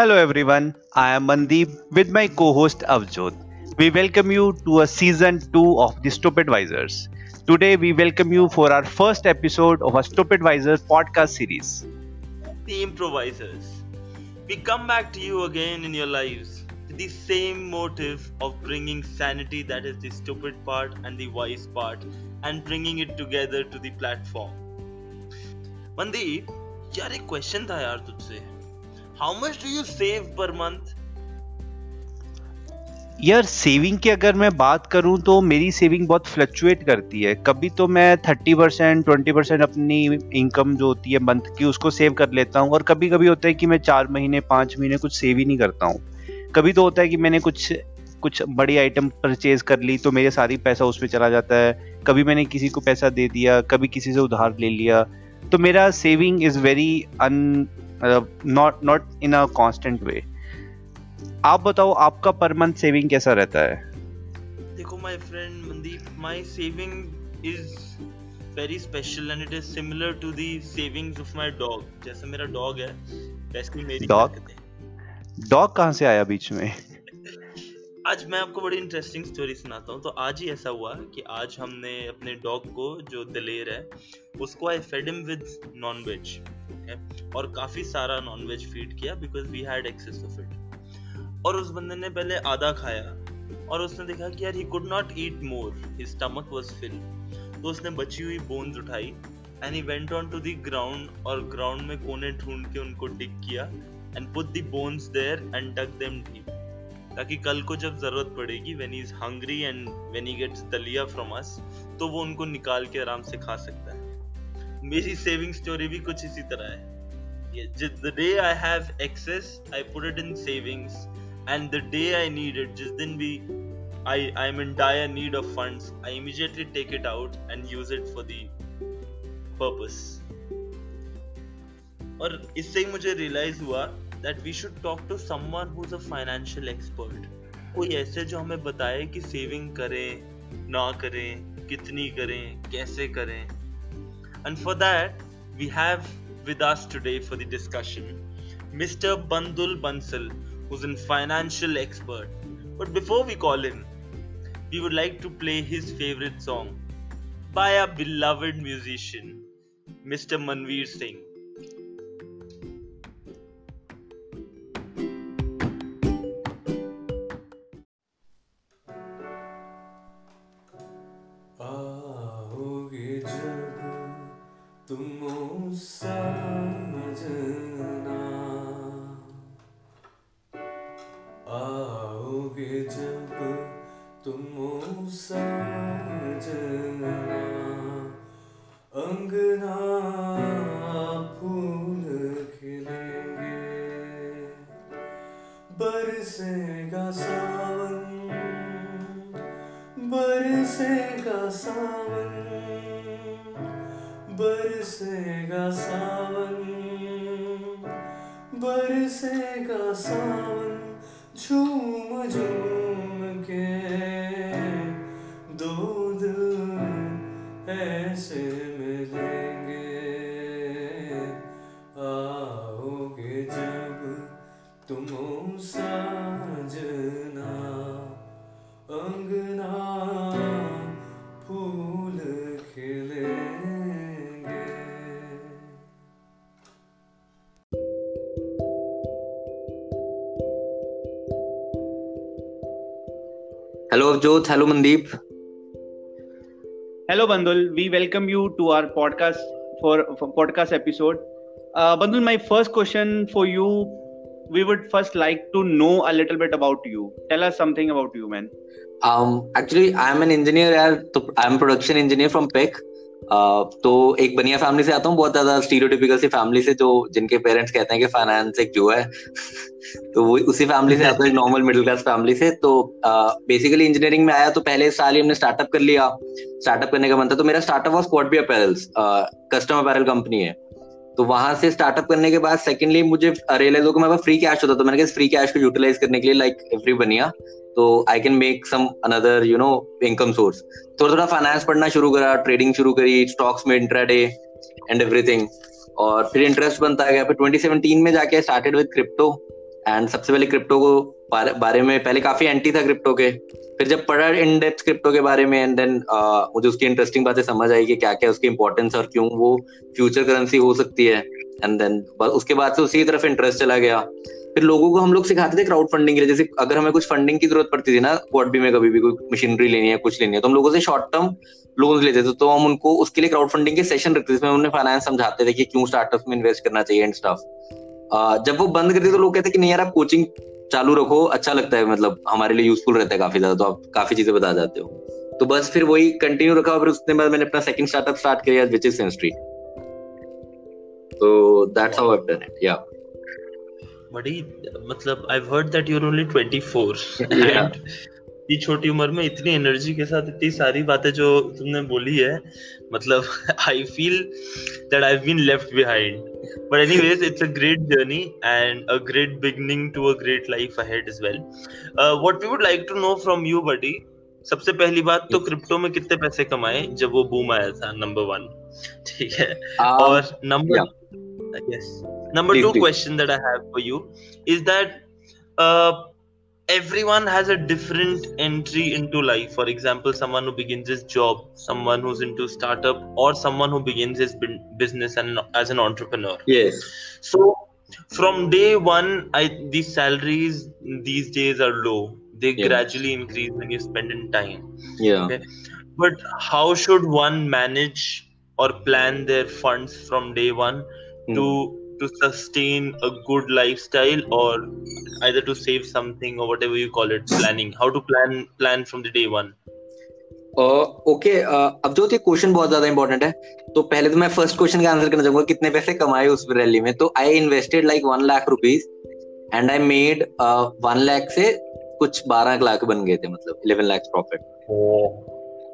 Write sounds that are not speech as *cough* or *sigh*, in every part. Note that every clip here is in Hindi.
Hello everyone, I am Mandeep with my co-host Avjot. We welcome you to a season 2 of the Stupid Visors. Today we welcome you for our first episode of a Stupid Visors podcast series. The improvisers. We come back to you again in your lives with the same motive of bringing sanity that is the stupid part and the wise part and bringing it together to the platform. Mandeep, यार एक क्वेश्चन था यार तुझसे how much do you save per month यार सेविंग की अगर मैं बात करूँ तो मेरी सेविंग बहुत फ्लक्चुएट करती है। कभी तो मैं थर्टी परसेंट ट्वेंटी परसेंट अपनी इनकम जो होती है मंथ की, उसको सेव कर लेता हूँ। और कभी कभी होता है कि मैं चार महीने, पाँच महीने कुछ सेव ही नहीं करता हूँ। कभी तो होता है कि मैंने कुछ कुछ बड़ी आइटम परचेज कर ली तो मेरे सारी पैसा उसमें चला जाता है। कभी मैंने किसी को पैसा दे दिया, कभी किसी से उधार ले लिया। तो मेरा saving is very un not not in a constant way आप बताओ आपका पर मंथ सेविंग कैसा रहता है? देखो my friend Mandeep my saving is very special and it is similar to the savings of my dog जैसे मेरा डॉग है वैसे मेरी डॉग डॉग कहाँ से आया बीच में? *laughs* आज मैं आपको बड़ी इंटरेस्टिंग स्टोरी सुनाता हूँ। तो आज ही ऐसा हुआ कि आज हमने अपने डॉग को जो दिलेर है उसको I fed him with non veg और काफ़ी सारा नॉन वेज फ़ीड किया because we had access of it और उस बंदे ने पहले आधा खाया और उसने देखा कि यार he could not eat more his stomach was fill तो उसने बची हुई बोन्स उठाई and he went on to the ground और ग्राउंड में कोने ढूंढ के उनको डिग किया and put the bones there and tuck them deep ताकि कल को जब ज़रूरत पड़ेगी when is hungry and when he gets दलिया फ्रॉम अस तो वो उनको निकाल के आराम से खा सकता है। मेरी सेविंग स्टोरी भी कुछ इसी तरह है। जिस the day I have access I put it in savings and the day I need it जिस दिन भी I I am dire need of funds I immediately take it out and use it for the purpose और इससे ही मुझे रियलाइज़ हुआ that we should talk to someone who is a financial expert कोई ऐसे जो हमें बताए कि सेविंग करें, ना करें, कितनी करें, कैसे करें। And for that, we have with us today for the discussion Mr. Bandul Bansal, who's a financial expert. But before we call him, we would like to play his favorite song by a beloved musician, Mr. Manveer Singh. Hello, Avjot. Hello, Mandeep. Hello, Bandul. We welcome you to our podcast for, for podcast episode. Uh, Bandul, my first question for you, we would first like to know a little bit about you. Tell us something about you, man. Um, actually, I'm an engineer. I'm a production engineer from PEC. तो एक बनिया फैमिली से आता हूँ बहुत ज़्यादा स्टीरियोटिपिकल सी फैमिली से जो जिनके पेरेंट्स कहते हैं कि फाइनेंस एक जो है *laughs* तो वो उसी फैमिली से आता है नॉर्मल मिडिल क्लास फैमिली से तो बेसिकली इंजीनियरिंग में आया तो पहले साल ही हमने स्टार्टअप कर लिया स्टार्टअप करने का मन था तो मेरा startup was Spot B apparels custom apparel company है तो वहाँ से स्टार्टअप करने के बाद सेकेंडली मुझे रियलाइज़ हो गया फ्री कैश होता तो मैंने कहा फ्री कैश को यूटिलाइज करने के लिए लाइक एवरी बनिया तो I can make some another you know income source थोड़ा थोड़ा फाइनेंस पढ़ना शुरू करा ट्रेडिंग शुरू करी स्टॉक्स में इंट्राडे एंड एवरीथिंग और फिर इंटरेस्ट बनता गया। फिर 2017 में जाके स्टार्टेड विद क्रिप्टो एंड सबसे पहले क्रिप्टो को बारे में, पहले काफ़ी एंटी था क्रिप्टो के। फिर जब पढ़ा इन डेप्थ क्रिप्टो के बारे में एंड देन मुझे उसकी इंटरेस्टिंग बातें समझ आई कि क्या क्या उसकी इंपॉर्टेंस और क्यों वो फ्यूचर करेंसी हो सकती है। एंड देन उसके बाद से उसी तरफ़ इंटरेस्ट चला गया। फिर लोगों को हम लोग सिखाते थे क्राउड फंडिंग के लिए। जैसे अगर हमें कुछ फंडिंग की ज़रूरत पड़ती थी ना बी में कभी भी कोई मशीनरी लेनी है, कुछ लेनी है तो हम लोगों से शॉर्ट टर्म लोन लेते थे। तो हम उनको, उसके लिए क्राउड फंडिंग के सेशन रखते थे उन्हें फाइनेंस समझाते थे कि क्यों स्टार्टअप में इन्वेस्ट करना चाहिए एंड स्टाफ जब वो बंद करती तो लोग कहते कि नहीं यार आप कोचिंग चालू रखो अच्छा लगता है मतलब हमारे लिए यूजफुल रहता है काफ़ी ज़्यादा तो आप काफ़ी चीज़ें बता जाते हो। तो बस फिर वही कंटिन्यू रखा फिर उसके बाद मैंने अपना सेकंड स्टार्टअप स्टार्ट किया विच इज़ स्ट्रीट तो that's how I done it या बड़ी मतलब I heard that you are only 24 and इतनी छोटी उम्र में इतनी एनर्जी के साथ इतनी सारी बातें जो तुमने बोली है मतलब I feel that I been left behind but anyways it's a great journey and a great beginning to a great life ahead as well what we would like to know from you buddy सबसे पहली बात तो क्रिप्टो में कितने पैसे कमाए जब वो बूम आया था नंबर वन ठीक है? Um, और number yes number two question that I have for you is that everyone has a different entry into life for example someone who begins his job someone who's into startup or someone who begins his business and as an entrepreneur yes so from day one i these salaries these days are low they yeah. gradually increase when you spend in time yeah okay? but how should one manage or plan their funds from day one mm. to to sustain a good lifestyle or either to save something or whatever you call it planning. How to plan plan from the day one? Okay uh, uh, अब जो क्वेश्चन बहुत ज़्यादा इंपॉर्टेंट है तो पहले तो मैं फ़र्स्ट क्वेश्चन का आंसर करना चाहूँगा कितने पैसे कमाए उस रैली में? तो I invested like one lakh rupees and I made one lakh से कुछ बारह लाख बन गए थे मतलब eleven lakh profit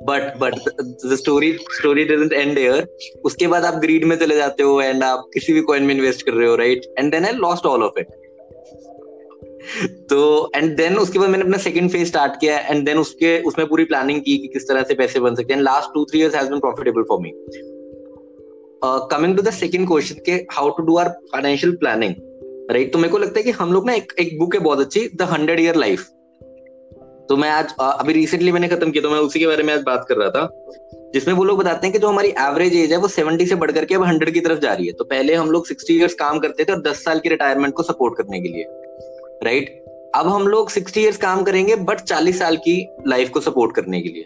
but but story story doesn't end here उसके बाद आप ग्रीड में चले जाते हो एंड आप किसी भी कॉइन में इन्वेस्ट कर रहे हो right and then I lost all of it तो एंड देन उसके बाद मैंने अपना सेकंड फ़ेज़ स्टार्ट किया एंड देन उसके, उसमें पूरी प्लानिंग की कि किस तरह से पैसे बन सकते हैं last two three years has been profitable for me coming to the second question के how to do our financial planning right तो मेरे को लगता है कि हम लोग ना एक एक बुक है बहुत अच्छी द हंड्रेड ईयर लाइफ तो मैं आज अभी रिसेंटली मैंने खत्म किया तो मैं उसी के बारे में आज बात कर रहा था जिसमें वो लोग बताते हैं कि जो हमारी एवरेज एज है वो सेवेंटी से बढ़ करके अब हंड्रेड की तरफ़ जा रही है। तो पहले हम लोग सिक्सटी ईयर्स काम करते थे और दस साल की रिटायरमेंट को सपोर्ट करने के लिए राइट अब हम लोग सिक्सटी ईयर्स काम करेंगे बट चालीस साल की लाइफ को सपोर्ट करने के लिए।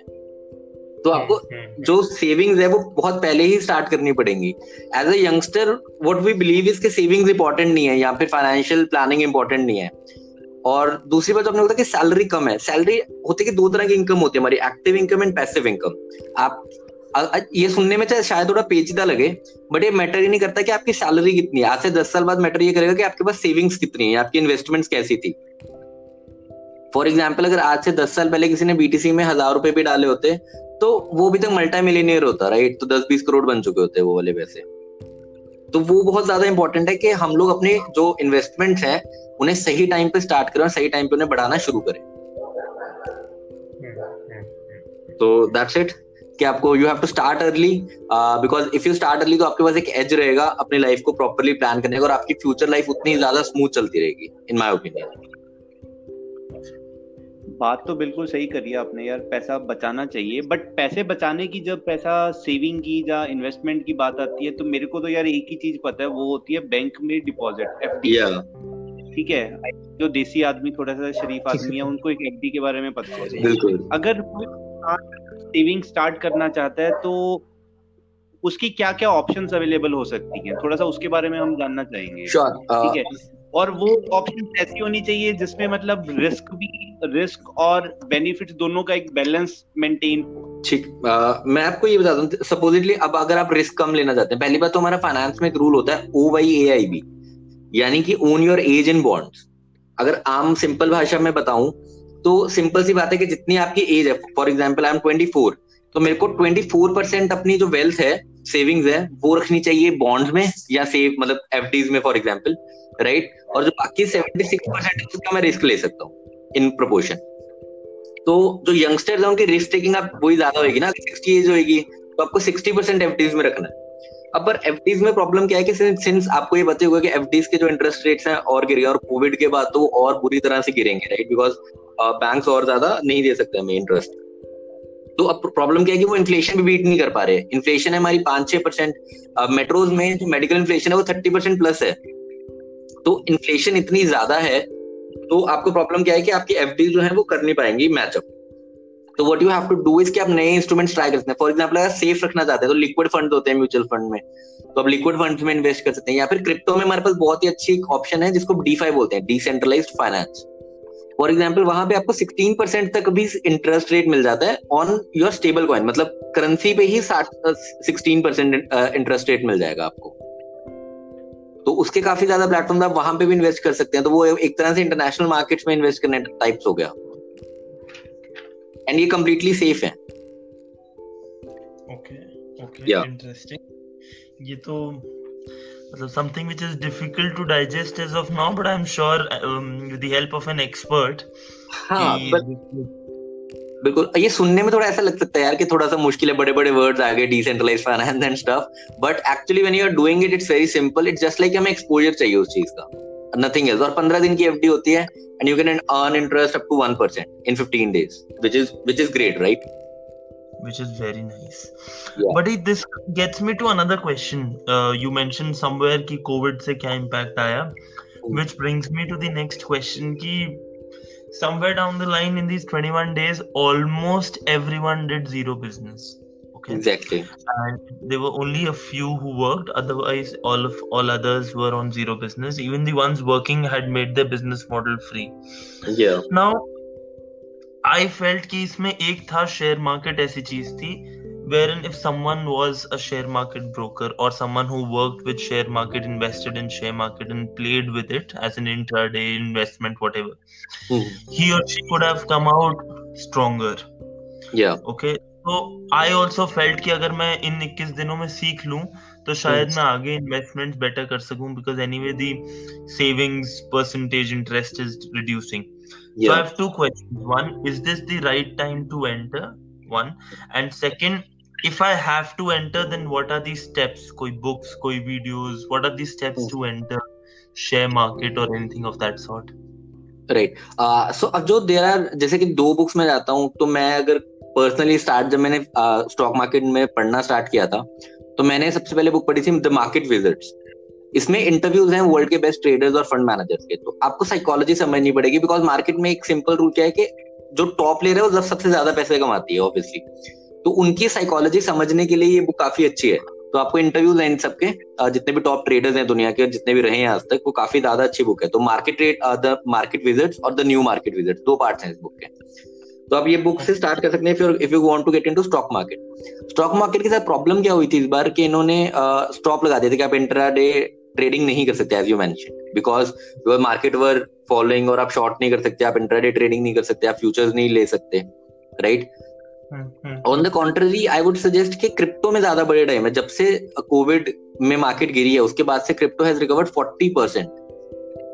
तो आपको हम्म, हम्म। जो सेविंग्स है वो बहुत पहले ही स्टार्ट करनी पड़ेंगी। As a youngster what we believe is के सेविंग्स इंपॉर्टेंट नहीं है या फिर फाइनेंशियल प्लानिंग इंपॉर्टेंट नहीं है। और दूसरी बात आपने बोला कि सैलरी कम है। सैलरी होती है कि दो तरह की इनकम होती है। हमारी active income and passive income आप ये सुनने में चाहे शायद थोड़ा पेचीदा लगे बट ये मैटर ही नहीं करता कि आपकी सैलरी कितनी है। आज से दस साल बाद मैटर ये करेगा कि आपके पास सेविंग्स कितनी है, आपकी इन्वेस्टमेंट्स कैसी थी। फॉर एग्ज़ाम्पल अगर आज से दस साल पहले किसी ने बीटीसी में हज़ार रुपए भी डाले होते तो वो भी तक मल्टा मिलीनियर होता राइट तो दस बीस करोड़ बन चुके होते वो वाले पैसे। तो वो बहुत ज़्यादा इंपॉर्टेंट है कि हम लोग अपने जो इन्वेस्टमेंट है, उन्हें सही टाइम पे स्टार्ट करें और सही टाइम पे उन्हें बढ़ाना शुरू करें। तो दैट्स इट कि आपको you have to start early because if you start early तो आपके पास एक एज रहेगा अपनी लाइफ को प्रॉपरली प्लान करने का और आपकी फ्यूचर लाइफ उतनी ज़्यादा स्मूथ चलती रहेगी इन माई ओपिनियन बात तो बिल्कुल सही करी आपने यार पैसा बचाना चाहिए। बट पैसे बचाने की जब पैसा सेविंग की या इन्वेस्टमेंट की बात आती है तो मेरे को तो यार एक ही चीज़ पता है वो होती है बैंक में डिपॉजिट एफ़ ठीक है? जो देसी आदमी थोड़ा सा शरीफ आदमी है उनको एक एफ़ के बारे में पता है। अगर सेविंग स्टार्ट करना चाहता है तो उसकी क्या क्या ऑप्शन अवेलेबल हो सकती हैं? थोड़ा सा उसके बारे में हम जानना चाहेंगे। ठीक है? और वो ऑप्शन ऐसी होनी चाहिए जिसमें मतलब रिस्क भी रिस्क और बेनिफिट दोनों का एक बैलेंस मेंटेन ठीक मैं आपको ये बता दूँ सपोजिटली अब अगर आप रिस्क कम लेना चाहते हैं, पहली बात तो हमारा फाइनेंस में एक रूल होता है ओ वाई ए आई बी यानी कि own your age in bonds अगर आम सिंपल भाषा में बताऊँ तो सिंपल सी बात है कि जितनी आपकी एज है for example I am twenty four तो मेरे को ट्वेंटी फोर परसेंट अपनी जो वेल्थ है सेविंग्स है, वो रखनी चाहिए बॉन्ड्स में या सेव मतलब एफ़ में फॉर एग्ज़ाम्पल राइट और जो बाकी सेवेंटी सिक्स परसेंट उसका मैं रिस्क ले सकता हूँ इन प्रोपोर्शन तो जो यंगस्टर्स है, उनकी रिस्क टेकिंग आप वही ज़्यादा होगी ना सिक्सटी एज होगी तो आपको सिक्सटी परसेंट एफ़ में रखना है। अब पर एफडीज में प्रॉब्लम क्या है कि सिंस आपको ये पता होगा कि एफडीज के जो इंटरेस्ट रेट्स हैं और गिर और कोविड के बाद तो और बुरी तरह से गिरेंगे राइट बिकॉज़ बैंक्स और ज़्यादा नहीं दे सकते हमें इंटरेस्ट तो अब प्रॉब्लम क्या है कि वो इन्फ्लेशन भी बीट नहीं कर पा रहे। इन्फ्लेशन है हमारी पाँच छह परसेंट मेट्रोज में जो मेडिकल इन्फ्लेशन है वो थर्टी परसेंट प्लस है। तो इन्फ्लेशन इतनी ज़्यादा है तो आपको प्रॉब्लम क्या है कि आपकी एफडी जो है वो कर नहीं पाएँगी मैचअप तो what you have to do is कि आप नए इंस्ट्रूमेंट्स ट्राई कर सकते हैं। फॉर एग्ज़ाम्पल अगर सेफ़ रखना चाहते हैं तो लिक्विड फंड होते हैं म्यूचुअल फंड में। तो आप लिक्विड फंड में इन्वेस्ट कर सकते हैं। या फिर क्रिप्टो में हमारे पास बहुत ही अच्छी ऑप्शन है जिसको डीफाई बोलते हैं डिसेंट्रलाइज फाइनेंस फॉर एग्ज़ाम्पल वहाँ पे आपको 16 परसेंट तक भी इंटरेस्ट रेट मिल जाता है ऑन योर स्टेबल कॉइन मतलब करेंसी पे ही सिक्सटीन परसेंट इंटरेस्ट रेट मिल जाएगा आपको. तो उसके काफ़ी ज़्यादा प्लेटफॉर्म आप वहाँ पे भी इन्वेस्ट कर सकते हैं। तो वो एक तरह से इंटरनेशनल मार्केट्स में इन्वेस्ट करने टाइप्स हो गया। एंड ये कम्प्लीटली सेफ़ है। ओके ओके इंटरेस्टिंग ये तो मतलब something which is difficult to digest as of now but I am sure with the help of an expert हाँ बिल्कुल ये सुनने में थोड़ा ऐसा लग सकता है यार कि थोड़ा सा मुश्किल है बड़े बड़े वर्ड्स आ गए decentralise finance and stuff but actually when you are doing it it's very simple it's just like हमें एक्सपोजर चाहिए उस चीज़ का नथिंग एल्स और 15 दिन की एफडी होती है and you can earn interest up to 1% in 15 days which is which is great right which is very nice. Yeah. but it, this gets me to another question. Uh, you mentioned somewhere ki covid se kya impact aaya? Mm. which brings me to the next question ki somewhere down the line in these 21 days almost everyone did zero business. Okay? Exactly. And there were only a few who worked. Otherwise all of all others were on zero business. Even the ones working had made their business model free. Yeah. Now I felt कि इसमें एक था शेयर मार्केट ऐसी चीज़ थी wherein if someone was a share market broker or someone who worked with share market invested in share market and played with it as an intraday investment whatever mm. he or she could have come out stronger yeah okay तो आई ऑल्सो फेल्ट कि अगर मैं इन 21 दिनों में सीख लूँ तो शायद मैं आगे इन्वेस्टमेंट बेटर कर सकूँ because anyway the savings percentage interest is reducing so I have two questions one is this the right time to enter one and second if I have to enter, then what are the steps? कोई books, कोई videos? What are the steps to enter share market or anything of that sort? Right so अब जो देर आर जैसे कि दो बुक्स में जाता हूँ तो मैं अगर पर्सनली स्टार्ट जब मैंने स्टॉक uh, मार्केट में पढ़ना स्टार्ट किया था तो मैंने सबसे पहले बुक पढ़ी थी द मार्केट विजिट्स इसमें इंटरव्यूज़ हैं वर्ल्ड के बेस्ट ट्रेडर्स और फंड मैनेजर्स के तो आपको साइकोलॉजी समझनी पड़ेगी बिकॉज़ मार्केट में एक सिंपल रूल क्या है कि जो टॉप प्लेयर है वो सबसे ज़्यादा पैसे कमाती है ऑब्वियसली तो उनकी साइकोलॉजी समझने के लिए ये बुक काफ़ी अच्छी है। तो आपको इंटरव्यूज़ हैं इन सबके जितने भी टॉप ट्रेडर्स हैं दुनिया के, जितने भी रहे हैं आज तक, वो काफ़ी ज़्यादा अच्छी बुक है। तो market trade the market wizards और द न्यू मार्केट विजिट्स दो पार्ट्स हैं इस बुक के। तो आप ये बुक से स्टार्ट कर सकते हैं if you want to get into stock market stock market के साथ प्रॉब्लम क्या हुई थी इस बार कि इन्होंने स्टॉप लगा दिए थे कि आप इंट्रा डे ट्रेडिंग नहीं कर सकते as you mention because your market were following और आप शॉर्ट नहीं कर सकते आप इंट्रा डे ट्रेडिंग नहीं कर सकते आप फ्यूचर्स नहीं ले सकते right on the contrary I would suggest कि क्रिप्टो में ज़्यादा बड़े टाइम है। जब से कोविड में मार्केट गिरी है उसके बाद से crypto has recovered forty percent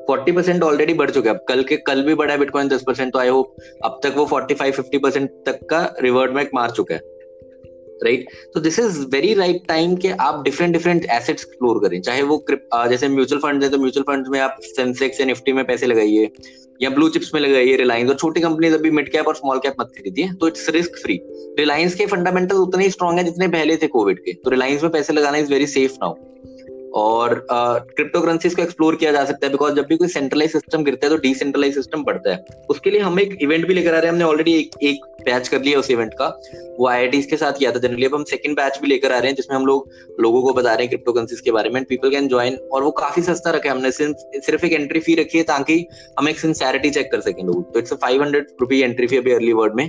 forty percent already बढ़ चुका है। कल के कल भी बढ़ा है बिटकॉइन दस परसेंट तो आई होप अब तक वो फोर्टी फाइव फिफ्टी परसेंट तक का रिवर्ट बैक मार चुका है। राइट तो this is very right time के आप डिफरेंट डिफरेंट एसेट्स एक्सप्लोर करें। चाहे वो जैसे म्यूचुअल फंड है तो म्यूचुअल फंड में आप सेंसेक्स या निफ्टी में पैसे लगाइए, या ब्लू चिप्स में लगाइए रिलायंस और छोटी कंपनीज़ अभी मिड कैप और स्मॉल कैप मत खरीदिए तो इट्स रिस्क फ्री रिलायंस के फंडामेंटल उतने ही स्ट्रॉन्ग है जितने पहले थे कोविड के। तो रिलायंस में पैसे लगाना इज़ वेरी सेफ़ नाउ और क्रिप्टो करेंसीज को एक्सप्लोर किया जा सकता है बिकॉज़ जब भी कोई सेंट्रलाइज सिस्टम गिरता है तो डिसेंट्रलाइज सिस्टम बढ़ता है। उसके लिए हम एक इवेंट भी लेकर आ रहे हैं हमने ऑलरेडी एक, एक बैच कर लिया उस इवेंट का। वो आई के साथ किया था जनरली अब हम सेकंड बैच भी लेकर आ रहे हैं जिसमें हम लोग लोगों को बता रहे हैं क्रिप्टो करेंसीज के बारे में पीपल कैन ज्वाइन और वो काफ़ी सस्ता रखा है हमने। सिर्फ़ एक एंट्री फ़ी रखी है ताकि हम एक सिंसैरिटी चेक कर सकें लोग। तो it's five hundred rupee entry fee अभी अर्ली वर्ड में।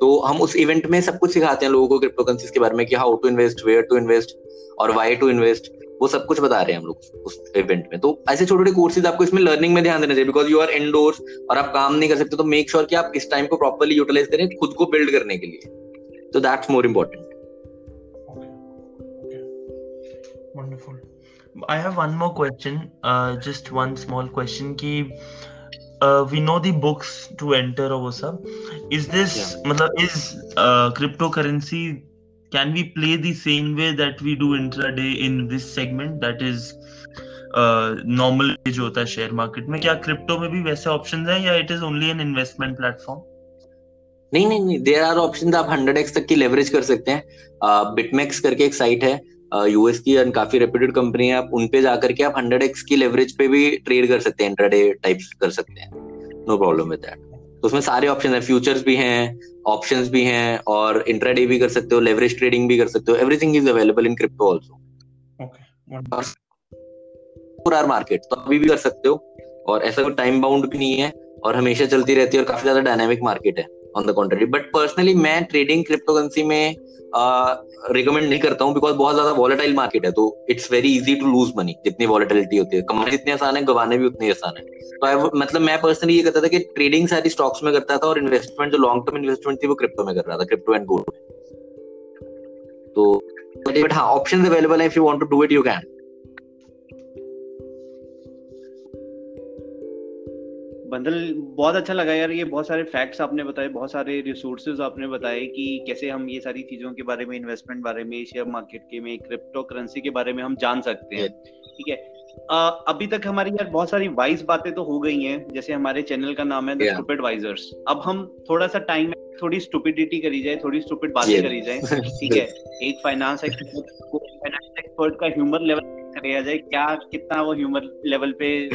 तो हम उस इवेंट में सब कुछ सिखाते हैं लोगों को क्रिप्टो करेंसीज के बारे में कि how to invest where to invest और वाई टू इन्वेस्ट वो सब कुछ बता रहे हैं हम लोग उस इवेंट में। तो ऐसे छोटे छोटे कोर्सेज आपको इसमें लर्निंग में ध्यान देना चाहिए बिकॉज़ यू आर इंडोर्स और आप काम नहीं कर सकते तो मेक श्योर sure कि आप इस टाइम को प्रॉपरली यूटिलाइज करें खुद को बिल्ड करने के लिए। तो that's more important wonderful. I have one more question uh, just one small question ki uh, we know the books to enter or वो सब is this yeah. मतलब is uh, cryptocurrency can we play the same way that we do intraday in this segment? That is uh, जो होता है शेयर मार्केट में क्या क्रिप्टो में भी वैसे ऑप्शंस हैं या it is only an investment platform नहीं नहीं नहीं. देर आर ऑप्शन आप हंड्रेड एक्स तक की लेवरेज कर सकते हैं. बिटमेक्स uh, करके एक साइट है. यूएस uh, की एंड काफ़ी रेप्यूटेड कंपनी है. आप उन पे जाकर के आप हंड्रेड एक्स की लेवरेज पे भी ट्रेड कर सकते हैं इंट्राडे टाइप कर सकते हैं. नो प्रॉब्लम विद दैट उसमें सारे ऑप्शन है फ्यूचर्स भी हैं ऑप्शन भी हैं और इंट्राडे भी कर सकते हो लेवरेज ट्रेडिंग भी कर सकते हो everything is available in crypto also okay market तो अभी भी कर सकते हो और ऐसा कोई टाइम बाउंड भी नहीं है और हमेशा चलती रहती है और काफ़ी ज़्यादा डायनामिक मार्केट है। On the contrary but personally मैं ट्रेडिंग क्रिप्टो करेंसी में रिकमेंड नहीं करता हूँ बिकॉज़ बहुत ज़्यादा वॉलेटाइल मार्केट है तो it's very easy to lose money जितनी वॉलेटिलिटी होती है। कमाने जितनी आसान है, गवाने भी उतनी आसान है। तो आई मतलब मैं पर्सनली ये करता था कि ट्रेडिंग सारी स्टॉक्स में करता था और इन्वेस्टमेंट जो लॉन्ग टर्म इन्वेस्टमेंट थी, वो क्रिप्टो में कर रहा था क्रिप्टो एंड गोल्ड में। तो बट हाँ ऑप्शन अवेलेबल है if you want to do it you can Bandul बहुत अच्छा लगा यार ये बहुत सारे फैक्ट्स आपने बताए बहुत सारे रिसोर्सेज आपने बताए कि कैसे हम ये सारी चीज़ों के बारे में इन्वेस्टमेंट बारे में शेयर मार्केट के में क्रिप्टो करेंसी के बारे में हम जान सकते हैं। ठीक है? आ, अभी तक हमारी यार बहुत सारी वाइज बातें तो हो गई हैं जैसे हमारे चैनल का नाम है द स्टूपिड वाइजर्स अब हम थोड़ा सा टाइम थोड़ी स्टुपिडिटी करी जाए थोड़ी स्टूपिड बातें करी जाए *laughs* ठीक है? एक फाइनेंस एक्सपर्ट का ह्यूमर लेवल करा जाए क्या कितना वो ह्यूमर लेवल पे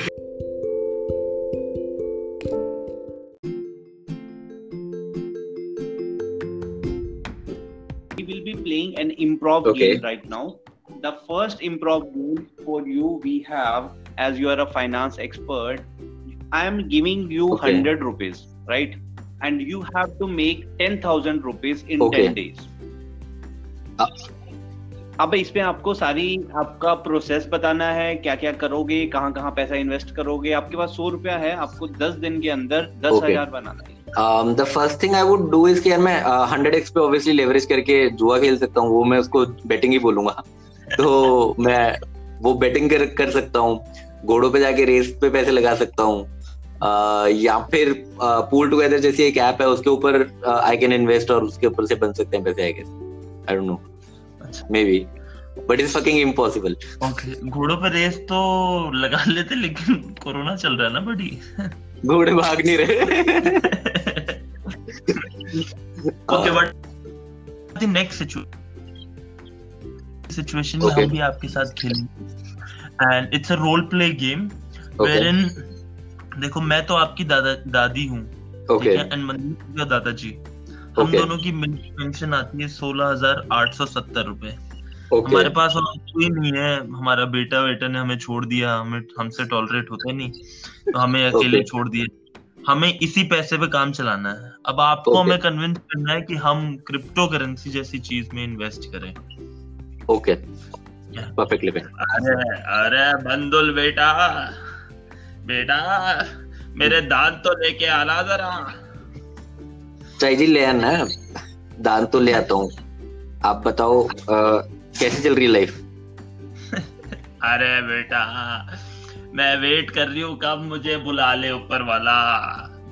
playing an improv okay. game right now. The first improv game for you we have, as you are a finance expert, I am giving you okay. 100 rupees, right? And you have to make 10,000 rupees in okay. 10 days. Uh. अब इसमें आपको सारी आपका प्रोसेस बताना है क्या क्या करोगे कहाँ कहाँ पैसा इन्वेस्ट करोगे आपके पास सौ रुपया है आपको दस दिन के अंदर दस okay. हज़ार बनाना है the first thing I would do is कि यार मैं हंड्रेड एक्स पे ऑब्वियसली लेवरेज करके जुआ खेल सकता हूँ वो मैं उसको बेटिंग ही बोलूँगा। तो मैं वो बेटिंग कर कर सकता हूँ घोड़ों पे जाके रेस पे पैसे लगा सकता हूँ uh, या फिर पूल टुगेदर जैसी एक ऐप है उसके ऊपर आई कैन इन्वेस्ट और उसके ऊपर से बन सकते हैं पैसे I guess I don't know maybe but is fucking impossible घोड़ों पे रेस तो लगा लेते लेकिन कोरोना चल रहा है ना बड़ी घोड़े भाग नहीं रहे। Okay but the next situation में हम भी आपके साथ खेलेंगे। And it's a role play game wherein देखो मैं तो आपकी दादा दादी हूँ ओके एंड मंदिर का दादाजी। हम दोनों की पेंशन आती है सोलह हज़ार आठ सौ सत्तर रुपए। Okay. हमारे पास और कोई नहीं है। हमारा बेटा बेटा ने हमें छोड़ दिया हमें हमसे टॉलरेट होते नहीं। तो हमें अकेले okay. छोड़ दिए हमें इसी पैसे पे काम चलाना है। अब आपको okay. हमें कन्विंस करना है कि हम क्रिप्टो करेंसी जैसी चीज़ में इन्वेस्ट करें। ओके परफेक्टली अरे अरे बंदुल बेटा। बेटा मेरे दांत तो लेके आना जरा। चाहिए ले आना। दांत तो ले आता हूँ। आप बताओ कैसे चल रही है लाइफ *laughs* अरे बेटा मैं वेट कर रही हूँ कब मुझे बुला ले ऊपर वाला?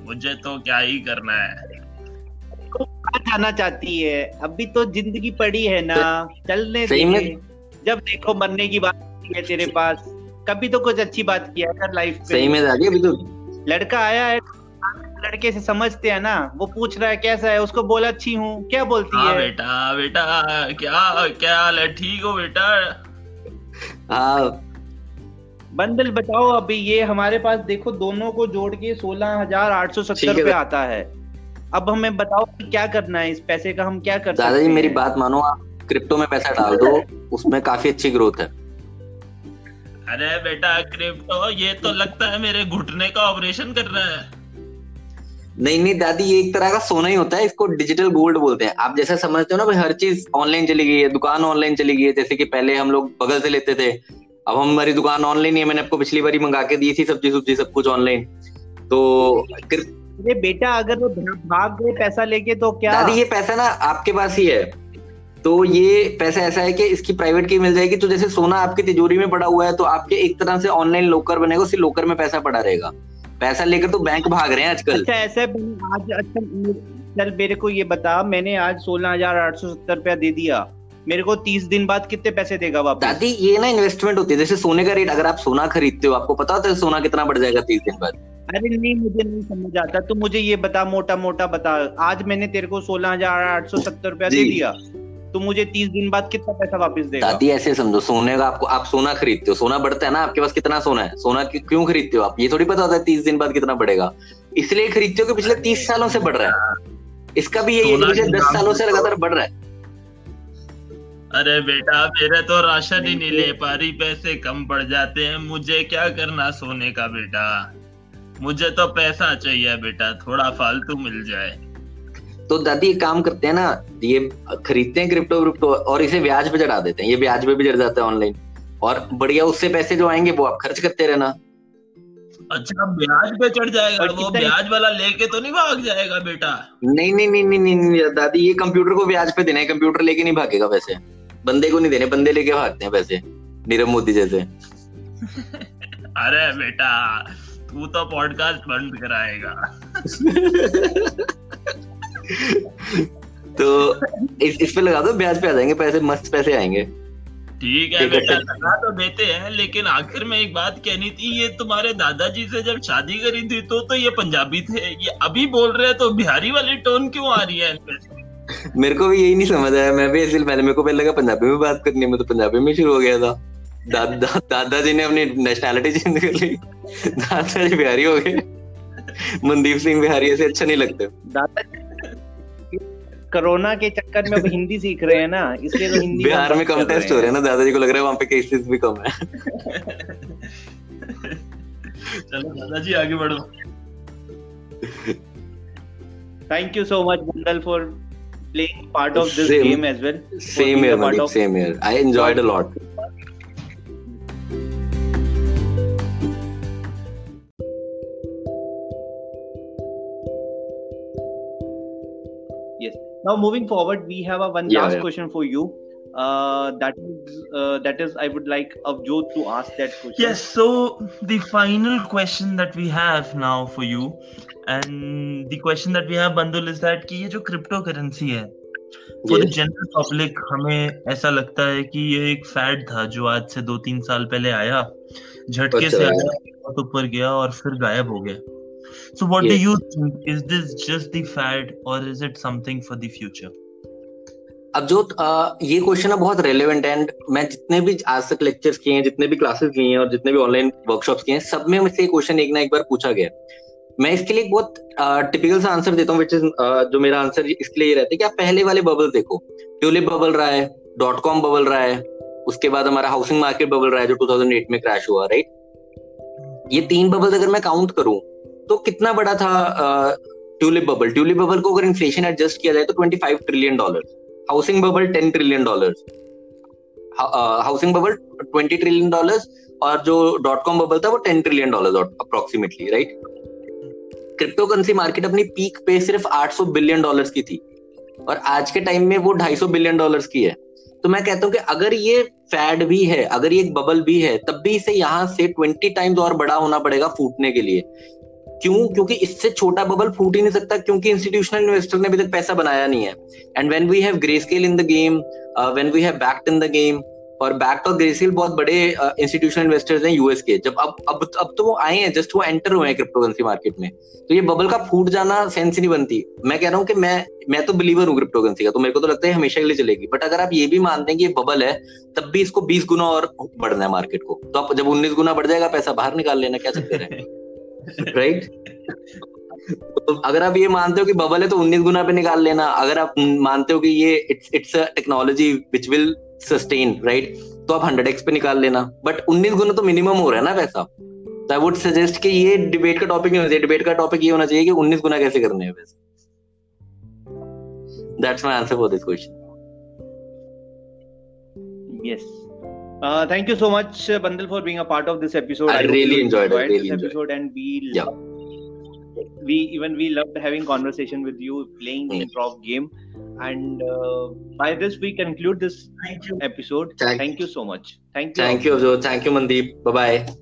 मुझे तो क्या ही करना है। जाना चाहती है? अभी तो ज़िंदगी पड़ी है ना चलने दे। जब देखो मरने की बात है तेरे पास कभी तो कुछ अच्छी बात किया कर लाइफ पे। सही में दादी अभी तो लड़का आया है लड़के से समझते हैं ना वो पूछ रहा है कैसा है? उसको बोला अच्छी हूँ। क्या बोलती हाँ है? बेटा बेटा क्या क्या हाल है? ठीक हो बेटा? हाँ। बंदल बताओ अभी ये हमारे पास देखो दोनों को जोड़ के सोलह हज़ार आठ सौ सत्तर रुपए आता है। अब हमें बताओ कि क्या करना है इस पैसे का हम क्या कर दादाजी मेरी बात मानो आप क्रिप्टो में पैसा डाल दो उसमें काफ़ी अच्छी ग्रोथ है। अरे बेटा क्रिप्टो ये तो लगता है मेरे घुटने का ऑपरेशन कर रहा है। नहीं नहीं दादी ये एक तरह का सोना ही होता है इसको डिजिटल गोल्ड बोलते हैं। आप जैसा समझते हो ना भाई हर चीज़ ऑनलाइन चली गई है दुकान ऑनलाइन चली गई है जैसे कि पहले हम लोग बगल से लेते थे अब हम हमारी दुकान ऑनलाइन ही है मैंने आपको पिछली बार मंगा के दी थी सब्ज़ी सब्ज़ी सब कुछ ऑनलाइन तो अरे बेटा अगर वो भाग गए पैसा लेके तो क्या? दादी ये पैसा ना आपके पास ही है। तो ये पैसा ऐसा है कि इसकी प्राइवेट की मिल जाएगी तो जैसे सोना आपकी तिजोरी में पड़ा हुआ है तो आपके एक तरह से ऑनलाइन लोकर बनेगा उसी लोकर में पैसा पड़ा रहेगा। पैसा लेकर तो बैंक भाग रहे हैं आजकल। अच्छा ऐसे आज अच्छा चल मेरे को ये बता मैंने आज सोलह हज़ार आठ सौ सत्तर रुपया दे दिया। मेरे को तीस दिन बाद कितने पैसे देगा वापस? दादी ये ना इन्वेस्टमेंट होती है जैसे सोने का रेट अगर आप सोना खरीदते हो आपको पता होता है सोना कितना बढ़ जाएगा तीस दिन बाद? अरे नहीं मुझे नहीं समझ आता तो मुझे ये बता मोटा मोटा बता। आज मैंने तेरे को सोलह हज़ार आठ सौ सत्तर रुपया दे दिया। तो मुझे तीस दिन बाद कितना पैसा वापस देगा? दादी ऐसे समझो सोने का आपको आप सोना खरीदते हो सोना बढ़ता है ना आपके पास कितना सोना है? सोना क्यों खरीदते हो आप? ये थोड़ी पता होता है तीस दिन बाद कितना बढ़ेगा। इसलिए खरीदते हो कि पिछले तीस सालों से बढ़ रहा है। इसका भी यही पिछले दस सालों से लगातार बढ़ रहा है। अरे बेटा मेरे तो राशन ही नहीं ले पा रही पैसे कम पड़ जाते हैं। मुझे क्या करना सोने का बेटा? मुझे तो पैसा चाहिए बेटा थोड़ा फालतू मिल जाए। तो दादी एक काम करते हैं ना ये खरीदते हैं क्रिप्टो क्रिप्टो और इसे ब्याज पे चढ़ा देते हैं। ये ब्याज पे भी चढ़ जाता है ऑनलाइन और बढ़िया उससे पैसे जो आएँगे वो आप खर्च करते रहना। अच्छा ब्याज पे चढ़ जाएगा वो ब्याज वाला लेके तो नहीं भाग जाएगा बेटा। नहीं नहीं नहीं नहीं नहीं, नहीं दादी ये कंप्यूटर को ब्याज पे देना है। कंप्यूटर लेके नहीं भागेगा पैसे। बंदे को नहीं देने बंदे लेके भागते हैं पैसे। नीरव मोदी जैसे। *laughs* अरे बेटा तू तो पॉडकास्ट बंद कराएगा। *laughs* तो इस इस पे लगा दो ब्याज पे आ जाएँगे पैसे मस्त पैसे आएँगे। ठीक है बेटा लगा तो देते हैं लेकिन आखिर में एक बात कहनी थी ये तुम्हारे दादाजी से जब शादी करी थी तो तो ये पंजाबी थे ये अभी बोल रहे हैं तो बिहारी वाली टोन क्यों आ रही है मेरे को भी यही नहीं समझ आया मैं भी इसलिए पहले मेरे को पहले लगा पंजाबी में बात करनी है मैं तो पंजाबी में शुरू हो गया था। दादा दादाजी ने अपनी नेशनैलिटी चेंज कर ली दादाजी बिहारी हो गए। *laughs* मनदीप सिंह बिहारी ऐसे अच्छा नहीं लगते। दादा कोरोना के चक्कर में अब हिंदी सीख रहे हैं ना इसलिए तो हिंदी बिहार में कम टेस्ट हो रहे हैं ना दादाजी को लग रहा है वहाँ पे केसेस भी कम है *laughs* चलो दादाजी आगे बढ़ो thank you so much Mandal for playing part of this same, game as well. Same here, here I same here. I enjoyed a lot. Now moving forward, we have a one yeah, last yeah. question for you. Uh, that is uh, that is I would like Avjot to ask that question. Yes. So the final question that we have now for you the question that we have Bandul is that कि ये जो क्रिप्टो करेंसी है फॉर द जनरल पब्लिक हमें ऐसा लगता है कि ये एक फैड था जो आज से दो तीन साल पहले आया झटके अच्छा। से आया बहुत ऊपर गया और फिर गायब हो गया so what do you think is this just the fad और is it something for the future अब जो ये क्वेश्चन है बहुत रेलेवेंट एंड मैं जितने भी आज तक लेक्चर्स किए हैं जितने भी क्लासेस लिए हैं और जितने भी ऑनलाइन वर्कशॉप्स किए हैं सब में मुझसे ये क्वेश्चन एक ना एक बार पूछा गया मैं इसके लिए बहुत टिपिकल सा आंसर देता हूँ विच इज़ जो मेरा आंसर इसके लिए ये रहता है कि आप पहले वाले बबल देखो। ट्यूलिप बबल रहा है डॉट कॉम बबल रहा है उसके बाद हमारा हाउसिंग मार्केट बबल रहा है जो 2008 में क्रैश हुआ राइट ये तीन बबल अगर मैं काउंट करूँ तो कितना बड़ा था ट्यूलिप बबल? ट्यूलिप बबल को अगर इन्फ्लेशन एडजस्ट किया जाए तो 25 trillion dollar housing bubble 10 trillion dollar housing bubble 20 trillion dollar और जो डॉट कॉम बबल था वो 10 trillion dollar approximately right crypto currency market अपनी पीक पे सिर्फ़ 800 बिलियन डॉलर्स की थी और आज के टाइम में वो 250 बिलियन डॉलर्स की है। तो मैं कहता हूँ कि अगर ये फैड भी है, अगर ये एक बबल भी है, तब भी इसे यहाँ से ट्वेंटी टाइम्स और बड़ा होना पड़ेगा फूटने के लिए। क्यों? क्योंकि इससे छोटा बबल फूट ही नहीं सकता, क्योंकि इंस्टीट्यूशनल इन्वेस्टर ने अभी तक पैसा बनाया नहीं है। And when we have Grayscale in the game when we have backed in the game और बैक और ग्रेसिल बहुत बड़े इंस्टीट्यूशनल इन्वेस्टर्स हैं यूएस के। जब अब अब अब तो वो आए हैं जस्ट वो एंटर हुए हैं क्रिप्टो करेंसी मार्केट में। तो ये बबल का फूट जाना सेंस नहीं बनती। मैं कह रहा हूँ कि मैं मैं तो बिलीवर हूँ क्रिप्टो करेंसी का तो मेरे को तो लगता है हमेशा के लिए चलेगी। बट अगर आप ये भी मानते हैं कि ये बबल है, तब भी इसको बीस गुना और बढ़ना है मार्केट को। तो आप, जब उन्नीस गुना बढ़ जाएगा, पैसा बाहर निकाल लेना, क्या चलते हैं? *laughs* राइट तो अगर आप ये मानते हो कि बबल है तो उन्नीस गुना पे निकाल लेना। अगर आप मानते हो कि ये it's it's a technology which will sustain right तो आप हंड्रेड एक्स पे निकाल लेना। बट उन्नीस गुना तो मिनिमम हो रहा है ना पैसा। तो आई वुड सजेस्ट कि ये डिबेट का टॉपिक होना चाहिए। डिबेट का टॉपिक ये होना चाहिए कि उन्नीस गुना कैसे करने हैं पैसे। That's my answer for this question yes. Uh, thank you so much uh, bandal for being a part of this episode. I, I really enjoyed, enjoyed it really this episode and we yeah. we even we loved having conversation with you playing the improv game. And uh, by this we conclude this episode. Thank, thank you so much. Thank you. Thank you thank you mandeep. Bye bye